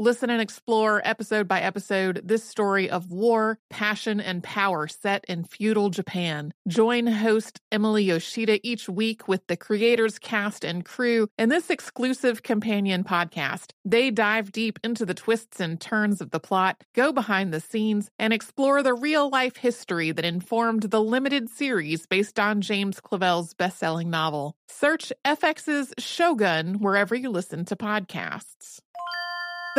Listen and explore episode by episode this story of war, passion, and power set in feudal Japan. Join host Emily Yoshida each week with the creators, cast, and crew in this exclusive companion podcast. They dive deep into the twists and turns of the plot, go behind the scenes, and explore the real life history that informed the limited series based on James Clavell's best selling novel. Search FX's Shogun wherever you listen to podcasts.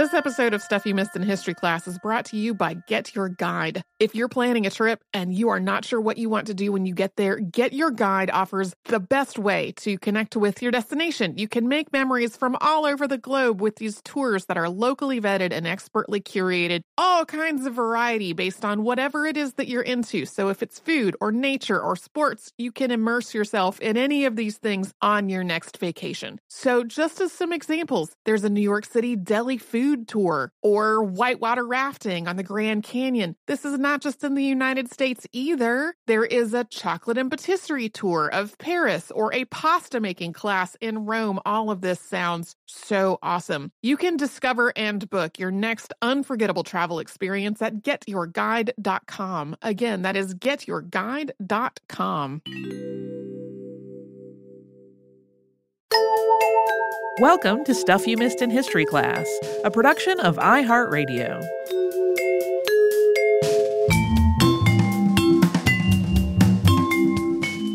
This episode of Stuff You Missed in History Class is brought to you by Get Your Guide. If you're planning a trip and you are not sure what you want to do when you get there, Get Your Guide offers the best way to connect with your destination. You can make memories from all over the globe with these tours that are locally vetted and expertly curated, all kinds of variety based on whatever it is that you're into. So if it's food or nature or sports, you can immerse yourself in any of these things on your next vacation. So just as some examples, there's a New York City deli food tour or whitewater rafting on the Grand Canyon. This is not just in the United States either. There is a chocolate and patisserie tour of Paris or a pasta making class in Rome. All of this sounds so awesome. You can discover and book your next unforgettable travel experience at getyourguide.com. Again, that is getyourguide.com. Welcome to Stuff You Missed in History Class, a production of iHeartRadio.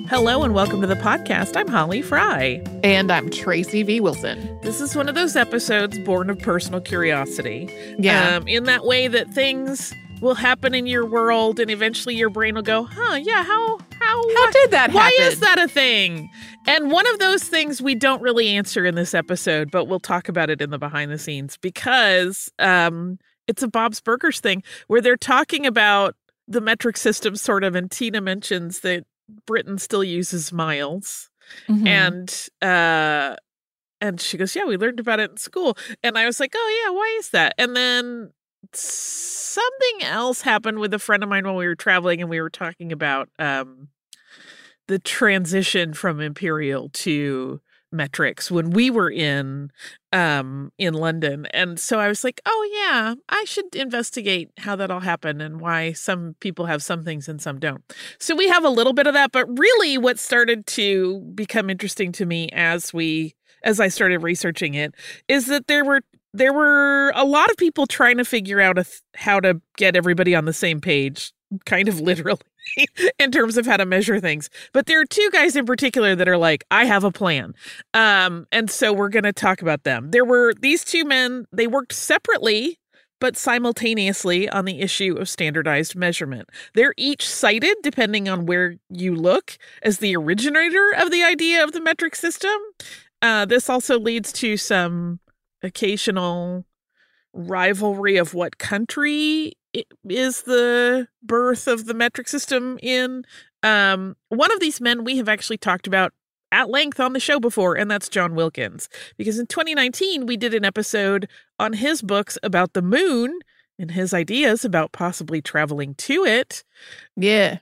Hello and welcome to the podcast. I'm Holly Fry. And I'm Tracy V. Wilson. This is one of those episodes born of personal curiosity. Yeah. Um, in that way that things will happen in your world and eventually your brain will go, huh, yeah, how how How did that why happen? Why is that a thing? And one of those things we don't really answer in this episode, but we'll talk about it in the behind the scenes because um it's a Bob's Burgers thing where they're talking about the metric system sort of and Tina mentions that Britain still uses miles Mhm. and uh and she goes, "Yeah, we learned about it in school." And I was like, "Oh yeah, why is that?" And then something else happened with a friend of mine while we were traveling and we were talking about um the transition from imperial to metrics when we were in um in London. And so I was like, "Oh yeah, I should investigate how that all happened and why some people have some things and some don't." So we have a little bit of that, but really what started to become interesting to me as we as I started researching it is that there were there were a lot of people trying to figure out th- how to get everybody on the same page, kind of literally, in terms of how to measure things. But there are two guys in particular that are like, I have a plan. Um, and so we're going to talk about them. There were these two men, they worked separately, but simultaneously on the issue of standardized measurement. They're each cited, depending on where you look, as the originator of the idea of the metric system. Uh, this also leads to some occasional rivalry of what country is the birth of the metric system in. Um, one of these men we have actually talked about at length on the show before, and that's John Wilkins. Because in 2019, we did an episode on his books about the moon and his ideas about possibly traveling to it. Yeah.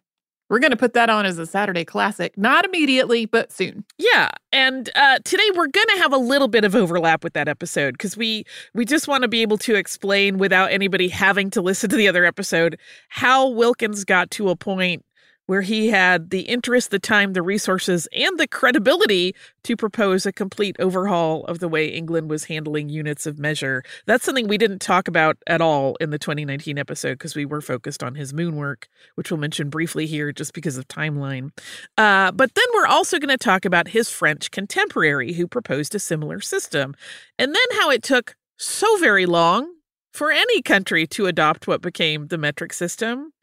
We're going to put that on as a Saturday classic. Not immediately, but soon. Yeah, and uh, today we're going to have a little bit of overlap with that episode because we we just want to be able to explain without anybody having to listen to the other episode how Wilkins got to a point where he had the interest, the time, the resources, and the credibility to propose a complete overhaul of the way England was handling units of measure. That's something we didn't talk about at all in the 2019 episode because we were focused on his moon work, which we'll mention briefly here just because of timeline. Uh, but then we're also going to talk about his French contemporary who proposed a similar system, and then how it took so very long for any country to adopt what became the metric system.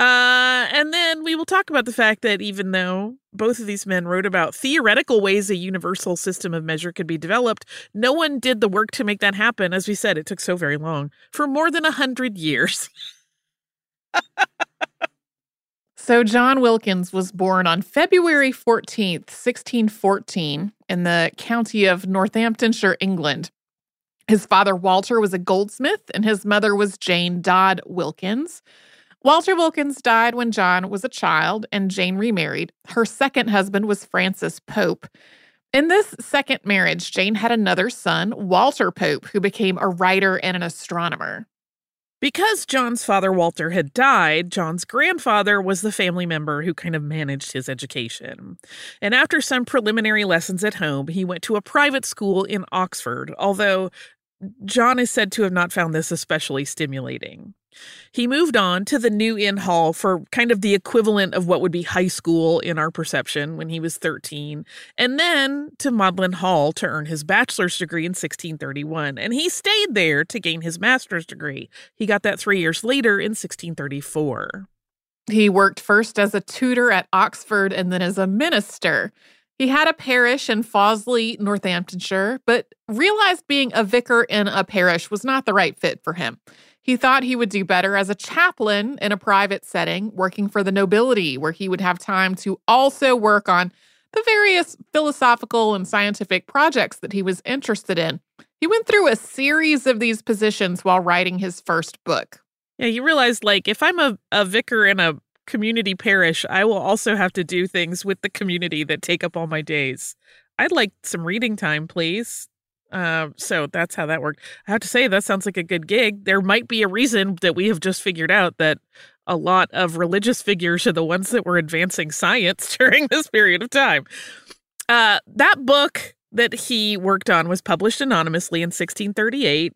Uh, and then we will talk about the fact that even though both of these men wrote about theoretical ways a universal system of measure could be developed, no one did the work to make that happen. As we said, it took so very long for more than a hundred years. so, John Wilkins was born on February 14th, 1614, in the county of Northamptonshire, England. His father, Walter, was a goldsmith, and his mother was Jane Dodd Wilkins. Walter Wilkins died when John was a child and Jane remarried. Her second husband was Francis Pope. In this second marriage, Jane had another son, Walter Pope, who became a writer and an astronomer. Because John's father, Walter, had died, John's grandfather was the family member who kind of managed his education. And after some preliminary lessons at home, he went to a private school in Oxford, although John is said to have not found this especially stimulating. He moved on to the New Inn Hall for kind of the equivalent of what would be high school in our perception when he was 13, and then to Magdalen Hall to earn his bachelor's degree in 1631. And he stayed there to gain his master's degree. He got that three years later in 1634. He worked first as a tutor at Oxford and then as a minister. He had a parish in Fawsley, Northamptonshire, but realized being a vicar in a parish was not the right fit for him. He thought he would do better as a chaplain in a private setting, working for the nobility, where he would have time to also work on the various philosophical and scientific projects that he was interested in. He went through a series of these positions while writing his first book. Yeah, you realize, like, if I'm a, a vicar in a community parish, I will also have to do things with the community that take up all my days. I'd like some reading time, please. Uh, so that's how that worked. I have to say, that sounds like a good gig. There might be a reason that we have just figured out that a lot of religious figures are the ones that were advancing science during this period of time. Uh, that book that he worked on was published anonymously in 1638.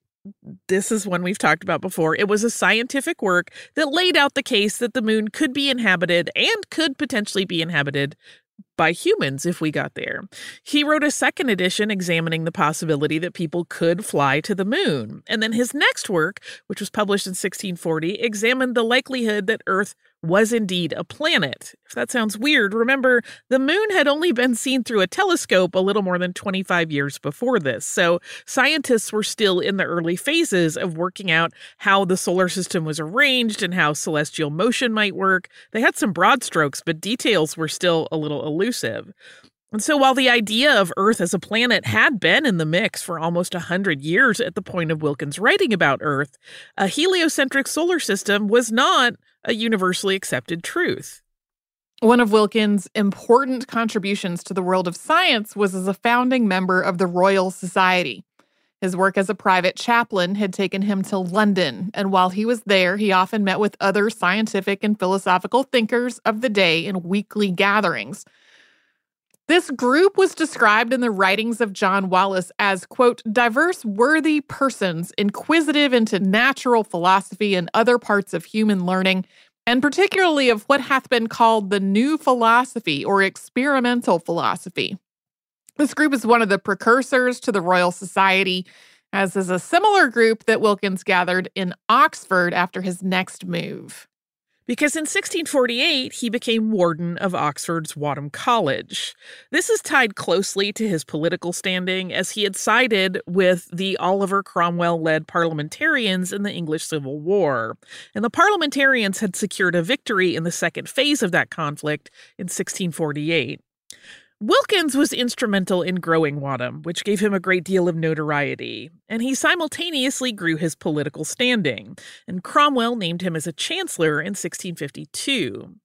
This is one we've talked about before. It was a scientific work that laid out the case that the moon could be inhabited and could potentially be inhabited by humans if we got there. He wrote a second edition examining the possibility that people could fly to the moon. And then his next work, which was published in 1640, examined the likelihood that Earth was indeed a planet. If that sounds weird, remember the moon had only been seen through a telescope a little more than 25 years before this. So scientists were still in the early phases of working out how the solar system was arranged and how celestial motion might work. They had some broad strokes, but details were still a little elusive. And so, while the idea of Earth as a planet had been in the mix for almost a 100 years at the point of Wilkins writing about Earth, a heliocentric solar system was not a universally accepted truth. One of Wilkins' important contributions to the world of science was as a founding member of the Royal Society. His work as a private chaplain had taken him to London, and while he was there, he often met with other scientific and philosophical thinkers of the day in weekly gatherings. This group was described in the writings of John Wallis as, quote, diverse, worthy persons, inquisitive into natural philosophy and other parts of human learning, and particularly of what hath been called the new philosophy or experimental philosophy. This group is one of the precursors to the Royal Society, as is a similar group that Wilkins gathered in Oxford after his next move. Because in 1648, he became warden of Oxford's Wadham College. This is tied closely to his political standing, as he had sided with the Oliver Cromwell led parliamentarians in the English Civil War. And the parliamentarians had secured a victory in the second phase of that conflict in 1648. Wilkins was instrumental in growing Wadham, which gave him a great deal of notoriety, and he simultaneously grew his political standing, and Cromwell named him as a chancellor in 1652.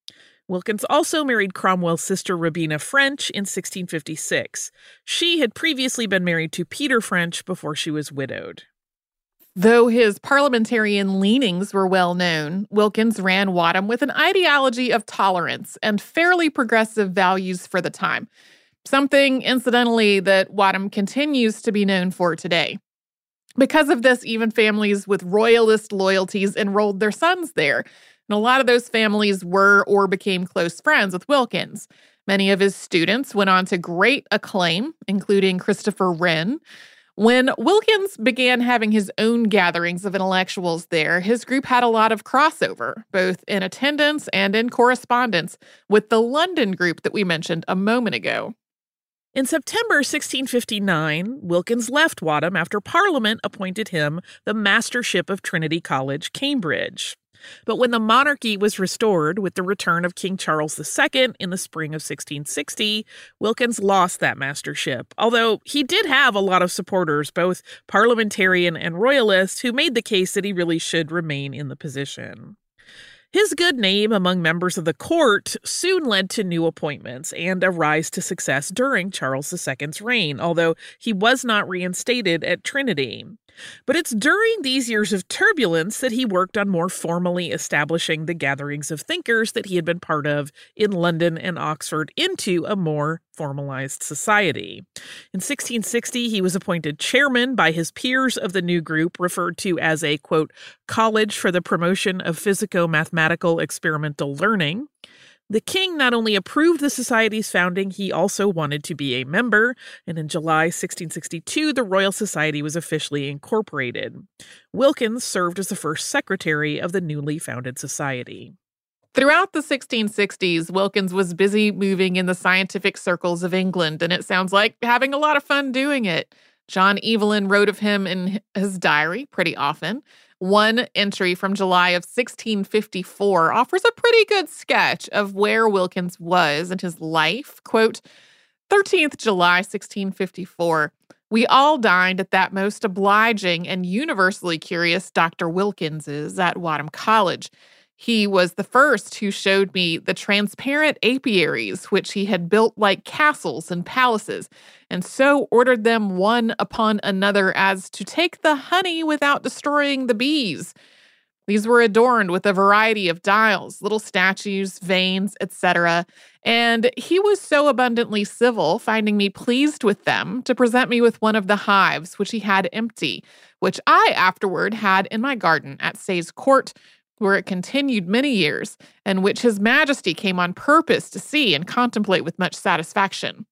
Wilkins also married Cromwell's sister Robina French in 1656. She had previously been married to Peter French before she was widowed. Though his parliamentarian leanings were well known, Wilkins ran Wadham with an ideology of tolerance and fairly progressive values for the time, something, incidentally, that Wadham continues to be known for today. Because of this, even families with royalist loyalties enrolled their sons there. And a lot of those families were or became close friends with Wilkins. Many of his students went on to great acclaim, including Christopher Wren. When Wilkins began having his own gatherings of intellectuals there, his group had a lot of crossover, both in attendance and in correspondence with the London group that we mentioned a moment ago. In September 1659, Wilkins left Wadham after Parliament appointed him the Mastership of Trinity College, Cambridge. But when the monarchy was restored with the return of King Charles II in the spring of 1660, Wilkins lost that mastership, although he did have a lot of supporters, both parliamentarian and royalist, who made the case that he really should remain in the position. His good name among members of the court soon led to new appointments and a rise to success during Charles II's reign, although he was not reinstated at Trinity. But it's during these years of turbulence that he worked on more formally establishing the gatherings of thinkers that he had been part of in London and Oxford into a more formalized society. In 1660, he was appointed chairman by his peers of the new group, referred to as a, quote, college for the promotion of physico mathematical experimental learning. The king not only approved the society's founding, he also wanted to be a member, and in July 1662, the Royal Society was officially incorporated. Wilkins served as the first secretary of the newly founded society. Throughout the 1660s, Wilkins was busy moving in the scientific circles of England, and it sounds like having a lot of fun doing it. John Evelyn wrote of him in his diary pretty often. One entry from July of 1654 offers a pretty good sketch of where Wilkins was in his life. Quote, 13th July 1654. We all dined at that most obliging and universally curious Dr. Wilkins's at Wadham College. He was the first who showed me the transparent apiaries which he had built like castles and palaces, and so ordered them one upon another as to take the honey without destroying the bees. These were adorned with a variety of dials, little statues, vanes, etc. And he was so abundantly civil, finding me pleased with them, to present me with one of the hives which he had empty, which I afterward had in my garden at Sayes Court, where it continued many years, and which His Majesty came on purpose to see and contemplate with much satisfaction.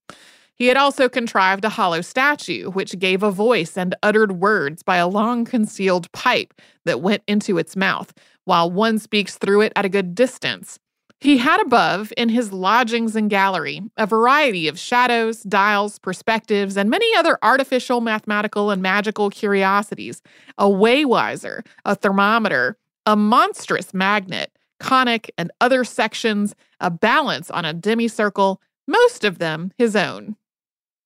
He had also contrived a hollow statue, which gave a voice and uttered words by a long concealed pipe that went into its mouth, while one speaks through it at a good distance. He had above, in his lodgings and gallery, a variety of shadows, dials, perspectives, and many other artificial, mathematical, and magical curiosities a waywiser, a thermometer, a monstrous magnet, conic and other sections, a balance on a demicircle, most of them his own.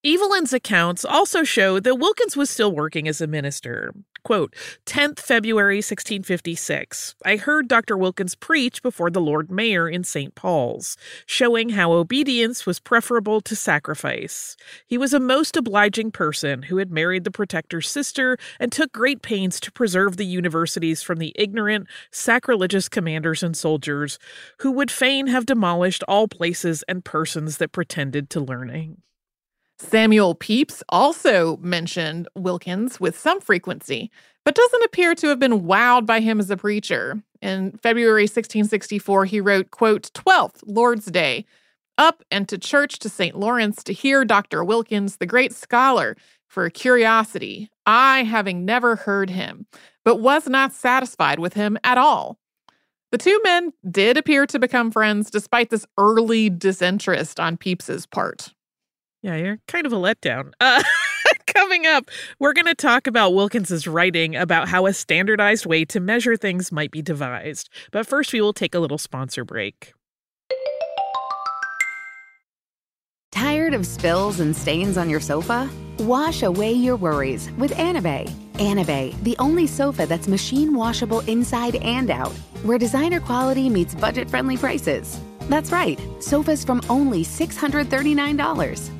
Evelyn's accounts also show that Wilkins was still working as a minister. Quote, 10th February 1656. I heard Dr. Wilkins preach before the Lord Mayor in St. Paul's, showing how obedience was preferable to sacrifice. He was a most obliging person who had married the protector's sister and took great pains to preserve the universities from the ignorant, sacrilegious commanders and soldiers who would fain have demolished all places and persons that pretended to learning. Samuel Pepys also mentioned Wilkins with some frequency, but doesn't appear to have been wowed by him as a preacher. In February 1664, he wrote, quote, 12th, Lord's Day, up and to church to St. Lawrence to hear Dr. Wilkins, the great scholar, for curiosity, I having never heard him, but was not satisfied with him at all. The two men did appear to become friends despite this early disinterest on Pepys's part. Yeah, you're kind of a letdown. Uh, coming up, we're going to talk about Wilkins's writing about how a standardized way to measure things might be devised. But first, we will take a little sponsor break. Tired of spills and stains on your sofa? Wash away your worries with Anabei. Anabei, the only sofa that's machine washable inside and out, where designer quality meets budget friendly prices. That's right, sofas from only $639.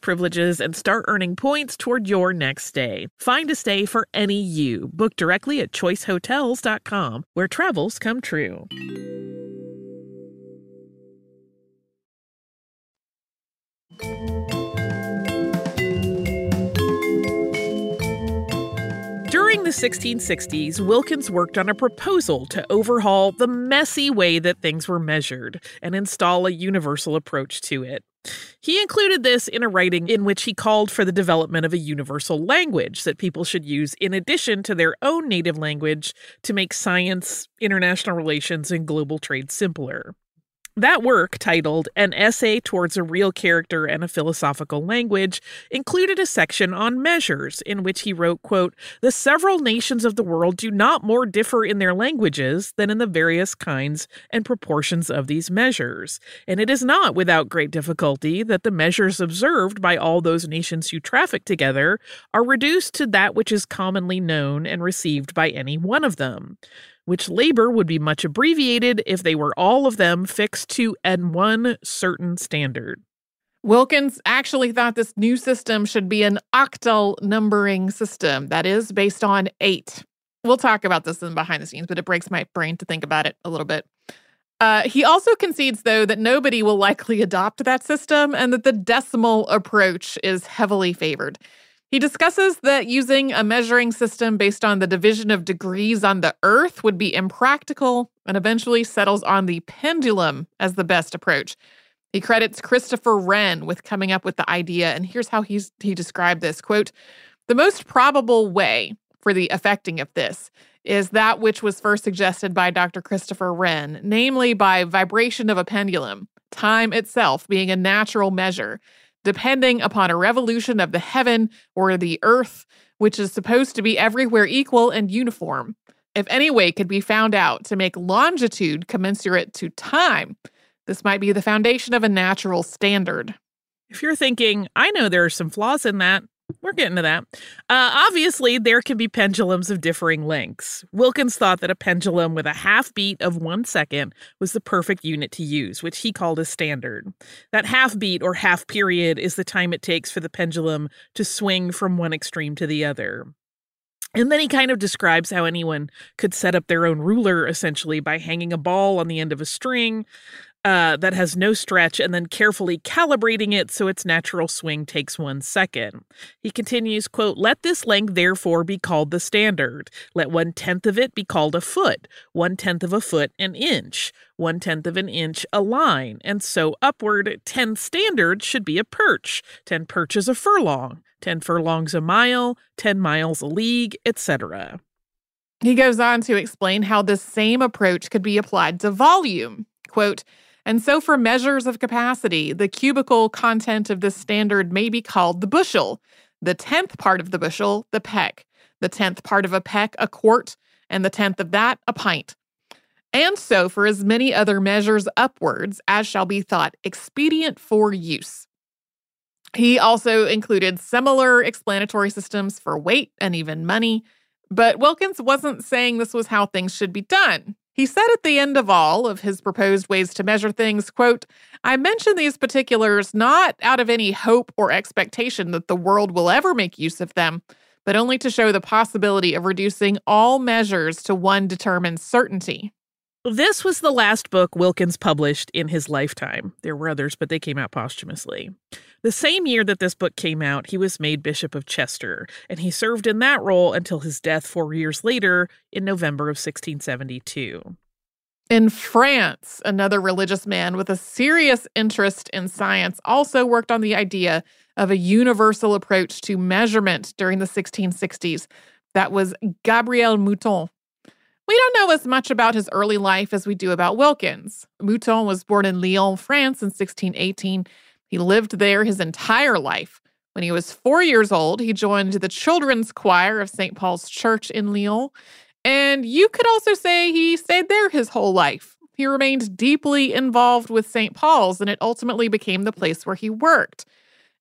privileges and start earning points toward your next stay. Find a stay for any you. Book directly at choicehotels.com, where travels come true. During the 1660s, Wilkins worked on a proposal to overhaul the messy way that things were measured and install a universal approach to it. He included this in a writing in which he called for the development of a universal language that people should use in addition to their own native language to make science, international relations, and global trade simpler. That work, titled An Essay Towards a Real Character and a Philosophical Language, included a section on measures in which he wrote, quote, The several nations of the world do not more differ in their languages than in the various kinds and proportions of these measures. And it is not without great difficulty that the measures observed by all those nations who traffic together are reduced to that which is commonly known and received by any one of them which labor would be much abbreviated if they were all of them fixed to and one certain standard. Wilkins actually thought this new system should be an octal numbering system, that is, based on eight. We'll talk about this in behind the scenes, but it breaks my brain to think about it a little bit. Uh, he also concedes, though, that nobody will likely adopt that system and that the decimal approach is heavily favored. He discusses that using a measuring system based on the division of degrees on the Earth would be impractical and eventually settles on the pendulum as the best approach. He credits Christopher Wren with coming up with the idea, and here's how he's, he described this quote, The most probable way for the effecting of this is that which was first suggested by Dr. Christopher Wren, namely by vibration of a pendulum, time itself being a natural measure depending upon a revolution of the heaven or the earth, which is supposed to be everywhere equal and uniform. If any way could be found out to make longitude commensurate to time, this might be the foundation of a natural standard. If you're thinking, I know there are some flaws in that, we're getting to that. Uh, obviously, there can be pendulums of differing lengths. Wilkins thought that a pendulum with a half beat of one second was the perfect unit to use, which he called a standard. That half beat or half period is the time it takes for the pendulum to swing from one extreme to the other. And then he kind of describes how anyone could set up their own ruler essentially by hanging a ball on the end of a string uh, that has no stretch and then carefully calibrating it so its natural swing takes one second. He continues, quote, Let this length therefore be called the standard. Let one tenth of it be called a foot, one tenth of a foot an inch, one tenth of an inch a line, and so upward. Ten standards should be a perch, ten perches a furlong, ten furlongs a mile, ten miles a league, etc. He goes on to explain how this same approach could be applied to volume. Quote, and so, for measures of capacity, the cubical content of this standard may be called the bushel, the tenth part of the bushel, the peck, the tenth part of a peck, a quart, and the tenth of that, a pint. And so, for as many other measures upwards as shall be thought expedient for use. He also included similar explanatory systems for weight and even money, but Wilkins wasn't saying this was how things should be done. He said at the end of all of his proposed ways to measure things, quote, I mention these particulars not out of any hope or expectation that the world will ever make use of them, but only to show the possibility of reducing all measures to one determined certainty. This was the last book Wilkins published in his lifetime. There were others, but they came out posthumously. The same year that this book came out, he was made Bishop of Chester, and he served in that role until his death four years later in November of 1672. In France, another religious man with a serious interest in science also worked on the idea of a universal approach to measurement during the 1660s. That was Gabriel Mouton. We don't know as much about his early life as we do about Wilkins. Mouton was born in Lyon, France in 1618. He lived there his entire life. When he was four years old, he joined the children's choir of St. Paul's Church in Lyon. And you could also say he stayed there his whole life. He remained deeply involved with St. Paul's, and it ultimately became the place where he worked.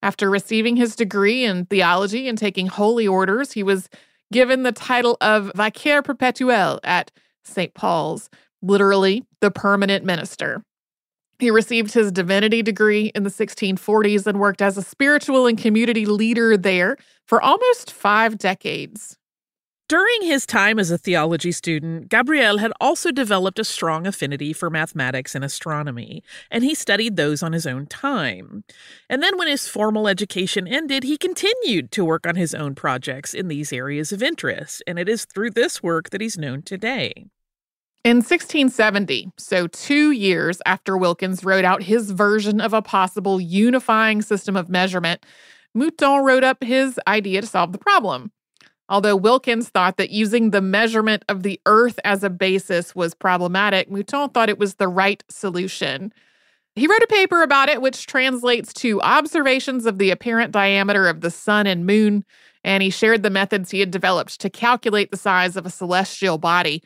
After receiving his degree in theology and taking holy orders, he was given the title of Vicaire Perpetuel at St. Paul's, literally the permanent minister. He received his divinity degree in the 1640s and worked as a spiritual and community leader there for almost five decades. During his time as a theology student, Gabriel had also developed a strong affinity for mathematics and astronomy, and he studied those on his own time. And then when his formal education ended, he continued to work on his own projects in these areas of interest, and it is through this work that he's known today. In 1670, so two years after Wilkins wrote out his version of a possible unifying system of measurement, Mouton wrote up his idea to solve the problem. Although Wilkins thought that using the measurement of the Earth as a basis was problematic, Mouton thought it was the right solution. He wrote a paper about it, which translates to observations of the apparent diameter of the sun and moon, and he shared the methods he had developed to calculate the size of a celestial body.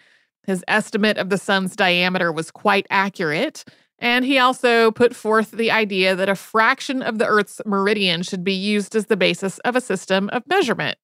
His estimate of the sun's diameter was quite accurate, and he also put forth the idea that a fraction of the Earth's meridian should be used as the basis of a system of measurement.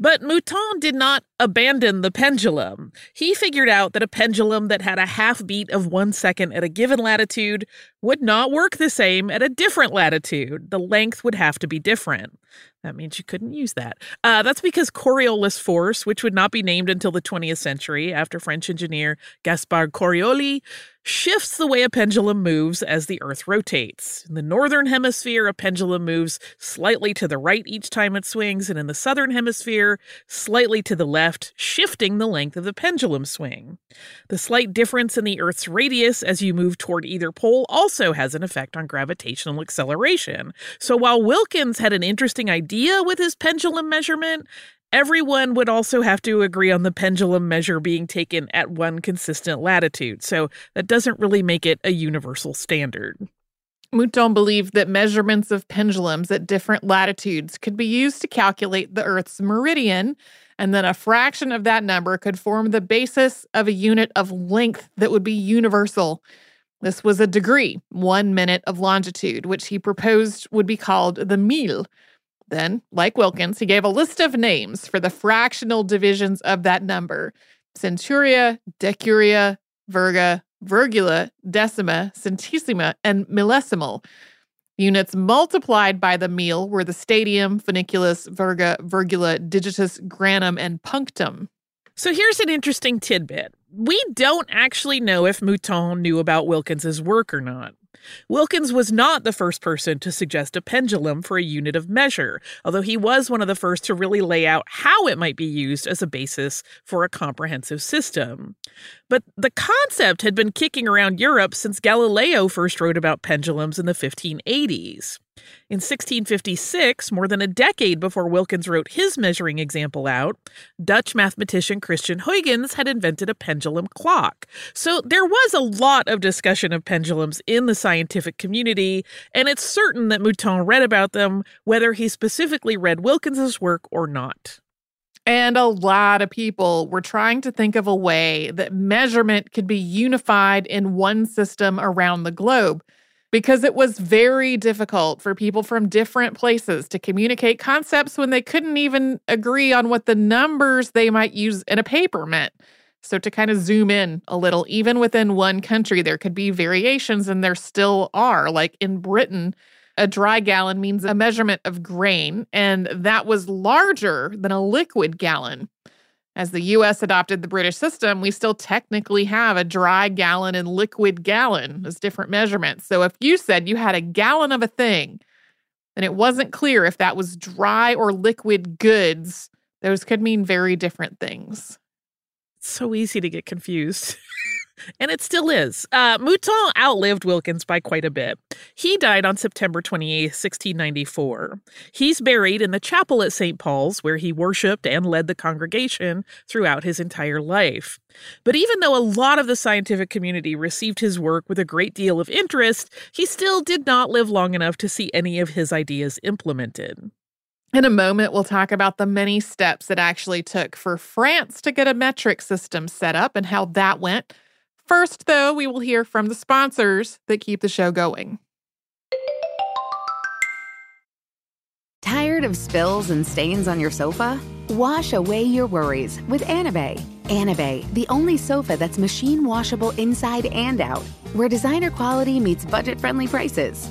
But Mouton did not abandon the pendulum. He figured out that a pendulum that had a half beat of one second at a given latitude would not work the same at a different latitude. The length would have to be different. That means you couldn't use that. Uh, that's because Coriolis force, which would not be named until the 20th century after French engineer Gaspard Coriolis, shifts the way a pendulum moves as the Earth rotates. In the northern hemisphere, a pendulum moves slightly to the right each time it swings, and in the southern hemisphere, slightly to the left, shifting the length of the pendulum swing. The slight difference in the Earth's radius as you move toward either pole also has an effect on gravitational acceleration. So while Wilkins had an interesting idea with his pendulum measurement, Everyone would also have to agree on the pendulum measure being taken at one consistent latitude, so that doesn't really make it a universal standard. Mouton believed that measurements of pendulums at different latitudes could be used to calculate the Earth's meridian, and then a fraction of that number could form the basis of a unit of length that would be universal. This was a degree, one minute of longitude, which he proposed would be called the mille. Then, like Wilkins, he gave a list of names for the fractional divisions of that number centuria, decuria, virga, virgula, decima, centesima, and millesimal. Units multiplied by the mille were the stadium, funiculus, virga, virgula, digitus, granum, and punctum. So here's an interesting tidbit. We don't actually know if Mouton knew about Wilkins's work or not. Wilkins was not the first person to suggest a pendulum for a unit of measure, although he was one of the first to really lay out how it might be used as a basis for a comprehensive system. But the concept had been kicking around Europe since Galileo first wrote about pendulums in the 1580s. In 1656, more than a decade before Wilkins wrote his measuring example out, Dutch mathematician Christian Huygens had invented a pendulum clock. So there was a lot of discussion of pendulums in the scientific community, and it's certain that Mouton read about them, whether he specifically read Wilkins's work or not. And a lot of people were trying to think of a way that measurement could be unified in one system around the globe because it was very difficult for people from different places to communicate concepts when they couldn't even agree on what the numbers they might use in a paper meant. So, to kind of zoom in a little, even within one country, there could be variations, and there still are. Like in Britain, a dry gallon means a measurement of grain, and that was larger than a liquid gallon. As the US adopted the British system, we still technically have a dry gallon and liquid gallon as different measurements. So if you said you had a gallon of a thing, and it wasn't clear if that was dry or liquid goods, those could mean very different things. It's so easy to get confused. and it still is. Uh, Mouton outlived Wilkins by quite a bit. He died on September 28, 1694. He's buried in the chapel at St. Paul's, where he worshiped and led the congregation throughout his entire life. But even though a lot of the scientific community received his work with a great deal of interest, he still did not live long enough to see any of his ideas implemented. In a moment, we'll talk about the many steps it actually took for France to get a metric system set up and how that went. First, though, we will hear from the sponsors that keep the show going. Tired of spills and stains on your sofa? Wash away your worries with Anabei. Anabei, the only sofa that's machine washable inside and out, where designer quality meets budget friendly prices.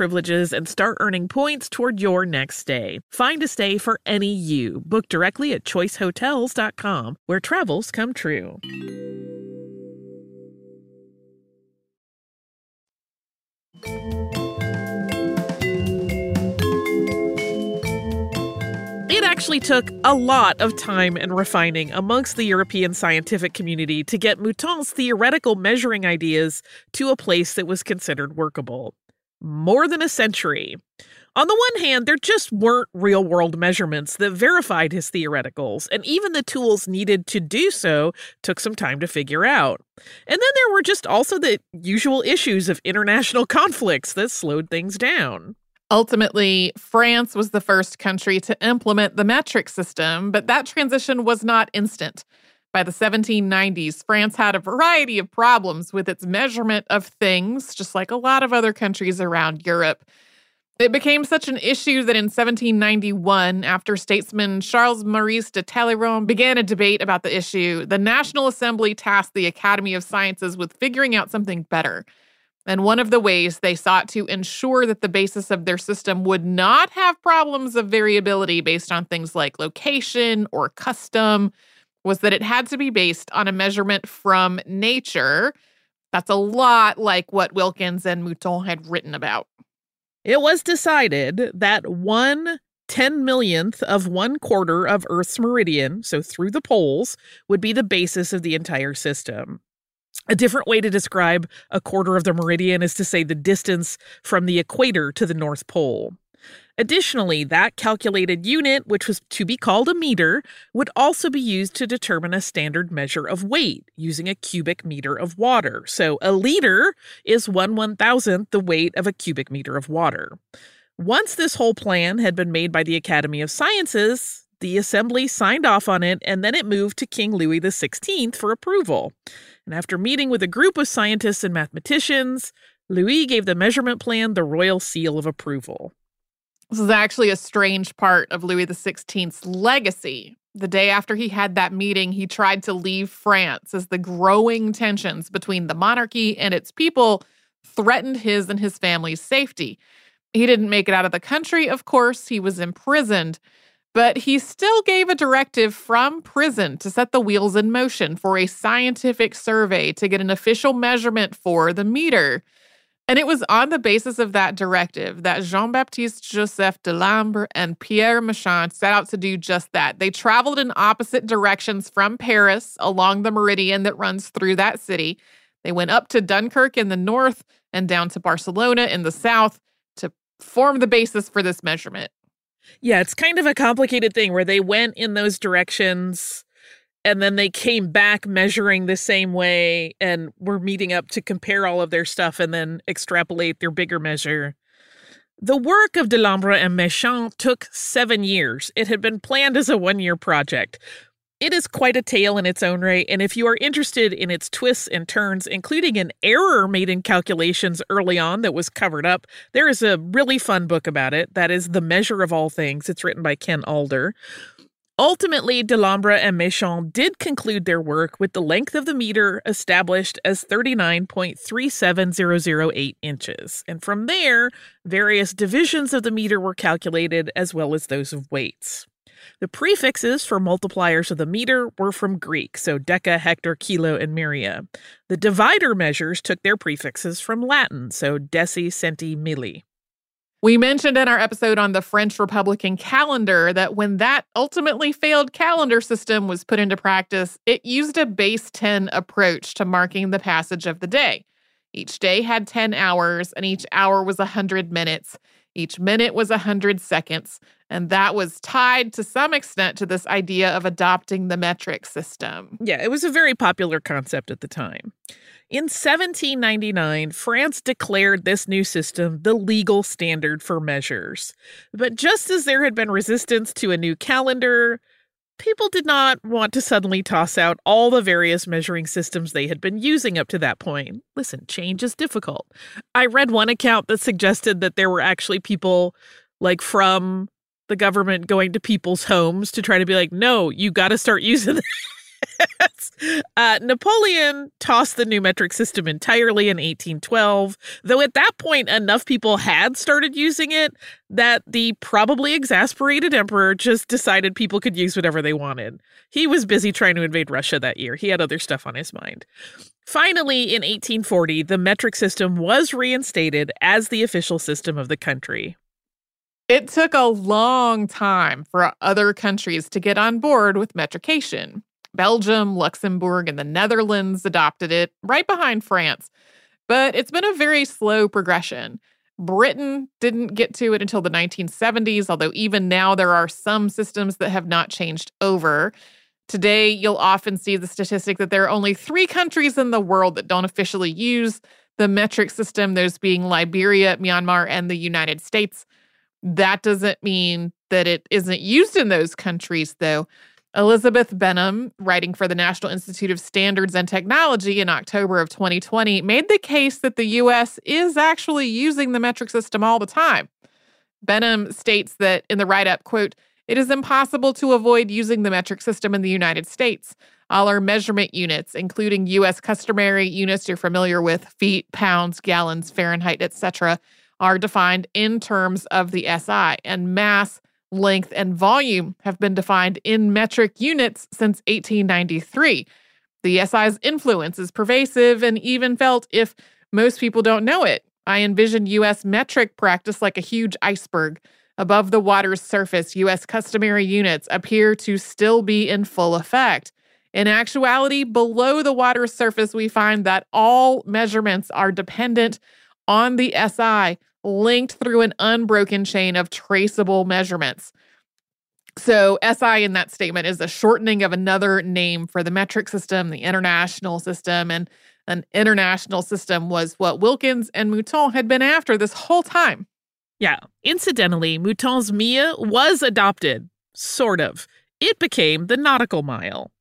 privileges and start earning points toward your next stay. Find a stay for any you. Book directly at choicehotels.com, where travels come true. It actually took a lot of time and refining amongst the European scientific community to get Mouton's theoretical measuring ideas to a place that was considered workable more than a century. On the one hand, there just weren't real world measurements that verified his theoreticals, and even the tools needed to do so took some time to figure out. And then there were just also the usual issues of international conflicts that slowed things down. Ultimately, France was the first country to implement the metric system, but that transition was not instant. By the 1790s, France had a variety of problems with its measurement of things, just like a lot of other countries around Europe. It became such an issue that in 1791, after statesman Charles Maurice de Talleyrand began a debate about the issue, the National Assembly tasked the Academy of Sciences with figuring out something better. And one of the ways they sought to ensure that the basis of their system would not have problems of variability based on things like location or custom was that it had to be based on a measurement from nature. That's a lot like what Wilkins and Mouton had written about. It was decided that one ten millionth of one quarter of Earth's meridian, so through the poles, would be the basis of the entire system. A different way to describe a quarter of the meridian is to say the distance from the equator to the North Pole. Additionally, that calculated unit, which was to be called a meter, would also be used to determine a standard measure of weight using a cubic meter of water. So a liter is one one thousandth the weight of a cubic meter of water. Once this whole plan had been made by the Academy of Sciences, the assembly signed off on it and then it moved to King Louis XVI for approval. And after meeting with a group of scientists and mathematicians, Louis gave the measurement plan the royal seal of approval. This is actually a strange part of Louis XVI's legacy. The day after he had that meeting, he tried to leave France as the growing tensions between the monarchy and its people threatened his and his family's safety. He didn't make it out of the country, of course, he was imprisoned, but he still gave a directive from prison to set the wheels in motion for a scientific survey to get an official measurement for the meter. And it was on the basis of that directive that Jean Baptiste Joseph Delambre and Pierre Méchain set out to do just that. They traveled in opposite directions from Paris along the meridian that runs through that city. They went up to Dunkirk in the north and down to Barcelona in the south to form the basis for this measurement. Yeah, it's kind of a complicated thing where they went in those directions and then they came back measuring the same way and were meeting up to compare all of their stuff and then extrapolate their bigger measure. The work of Delambre and Méchain took seven years. It had been planned as a one year project. It is quite a tale in its own right, and if you are interested in its twists and turns, including an error made in calculations early on that was covered up, there is a really fun book about it. That is The Measure of All Things. It's written by Ken Alder. Ultimately, Delambre and Méchain did conclude their work with the length of the meter established as 39.37008 inches. And from there, various divisions of the meter were calculated as well as those of weights. The prefixes for multipliers of the meter were from Greek, so deca, hecto, kilo, and myria. The divider measures took their prefixes from Latin, so deci, centi, milli. We mentioned in our episode on the French Republican calendar that when that ultimately failed calendar system was put into practice, it used a base 10 approach to marking the passage of the day. Each day had 10 hours, and each hour was 100 minutes. Each minute was 100 seconds. And that was tied to some extent to this idea of adopting the metric system. Yeah, it was a very popular concept at the time. In 1799, France declared this new system the legal standard for measures. But just as there had been resistance to a new calendar, people did not want to suddenly toss out all the various measuring systems they had been using up to that point. Listen, change is difficult. I read one account that suggested that there were actually people like from the government going to people's homes to try to be like, no, you got to start using uh, Napoleon tossed the new metric system entirely in 1812, though at that point enough people had started using it that the probably exasperated emperor just decided people could use whatever they wanted. He was busy trying to invade Russia that year. He had other stuff on his mind. Finally, in 1840, the metric system was reinstated as the official system of the country. It took a long time for other countries to get on board with metrication. Belgium, Luxembourg, and the Netherlands adopted it right behind France. But it's been a very slow progression. Britain didn't get to it until the 1970s, although even now there are some systems that have not changed over. Today, you'll often see the statistic that there are only three countries in the world that don't officially use the metric system, those being Liberia, Myanmar, and the United States. That doesn't mean that it isn't used in those countries, though. Elizabeth Benham, writing for the National Institute of Standards and Technology in October of 2020, made the case that the US is actually using the metric system all the time. Benham states that in the write up, quote, it is impossible to avoid using the metric system in the United States. All our measurement units, including US customary units you're familiar with, feet, pounds, gallons, Fahrenheit, etc., are defined in terms of the SI, and mass length, and volume have been defined in metric units since 1893. The SI's influence is pervasive and even felt if most people don't know it. I envision US metric practice like a huge iceberg. Above the water's surface, US customary units appear to still be in full effect. In actuality, below the water's surface, we find that all measurements are dependent on the SI linked through an unbroken chain of traceable measurements. So, SI in that statement is a shortening of another name for the metric system, the international system. And an international system was what Wilkins and Mouton had been after this whole time. Yeah. Incidentally, Mouton's mille was adopted, sort of. It became the nautical mile.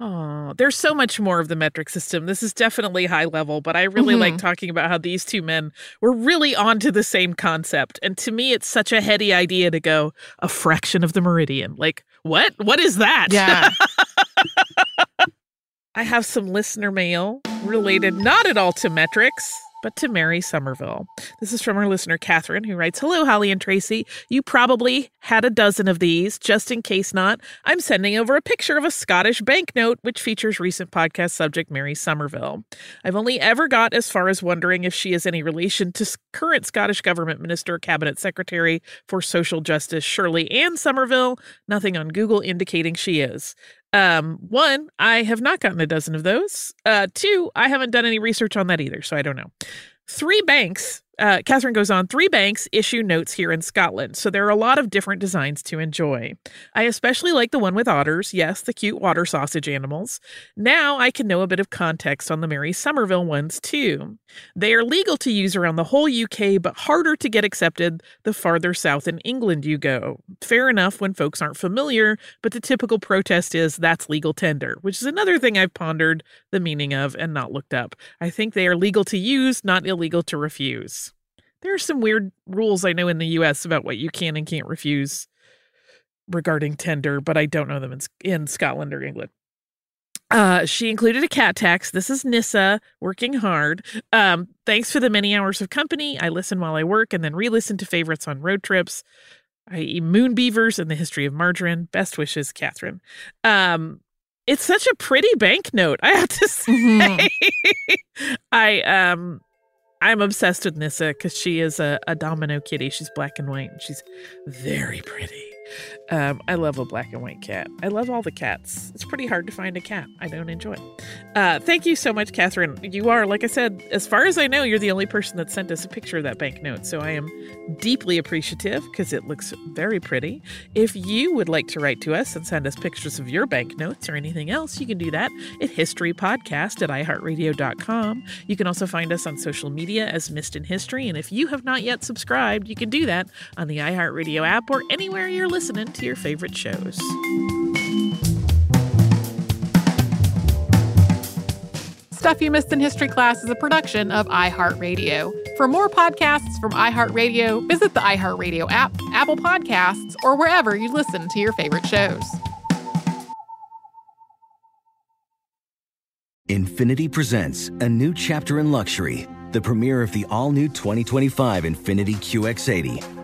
Oh, there's so much more of the metric system. This is definitely high level, but I really mm-hmm. like talking about how these two men were really onto the same concept. And to me, it's such a heady idea to go a fraction of the meridian. Like, what? What is that? Yeah. I have some listener mail related not at all to metrics but to Mary Somerville. This is from our listener, Catherine, who writes Hello, Holly and Tracy. You probably had a dozen of these. Just in case not, I'm sending over a picture of a Scottish banknote, which features recent podcast subject Mary Somerville. I've only ever got as far as wondering if she is any relation to current Scottish Government Minister, Cabinet Secretary for Social Justice Shirley-Anne Somerville. Nothing on Google indicating she is. Um, one, I have not gotten a dozen of those. Uh, two, I haven't done any research on that either, so I don't know. Three banks uh, Catherine goes on, three banks issue notes here in Scotland, so there are a lot of different designs to enjoy. I especially like the one with otters, yes, the cute water sausage animals. Now I can know a bit of context on the Mary Somerville ones too. They are legal to use around the whole UK, but harder to get accepted the farther south in England you go. Fair enough when folks aren't familiar, but the typical protest is that's legal tender, which is another thing I've pondered the meaning of and not looked up. I think they are legal to use, not illegal to refuse. There are some weird rules I know in the US about what you can and can't refuse regarding tender, but I don't know them in, in Scotland or England. Uh, she included a cat tax. This is Nissa working hard. Um, thanks for the many hours of company. I listen while I work and then re listen to favorites on road trips, i.e., moon beavers and the history of margarine. Best wishes, Catherine. Um, it's such a pretty banknote, I have to say. Mm-hmm. I um I'm obsessed with Nissa because she is a, a domino kitty. She's black and white and she's very pretty. Um, I love a black and white cat. I love all the cats. It's pretty hard to find a cat I don't enjoy. Uh, thank you so much, Catherine. You are, like I said, as far as I know, you're the only person that sent us a picture of that banknote. So I am deeply appreciative because it looks very pretty. If you would like to write to us and send us pictures of your banknotes or anything else, you can do that at historypodcast at iheartradio.com. You can also find us on social media as Missed in History. And if you have not yet subscribed, you can do that on the iHeartRadio app or anywhere you're listening to your favorite shows. Stuff You Missed in History Class is a production of iHeartRadio. For more podcasts from iHeartRadio, visit the iHeartRadio app, Apple Podcasts, or wherever you listen to your favorite shows. Infiniti presents a new chapter in luxury, the premiere of the all new 2025 Infinity QX80,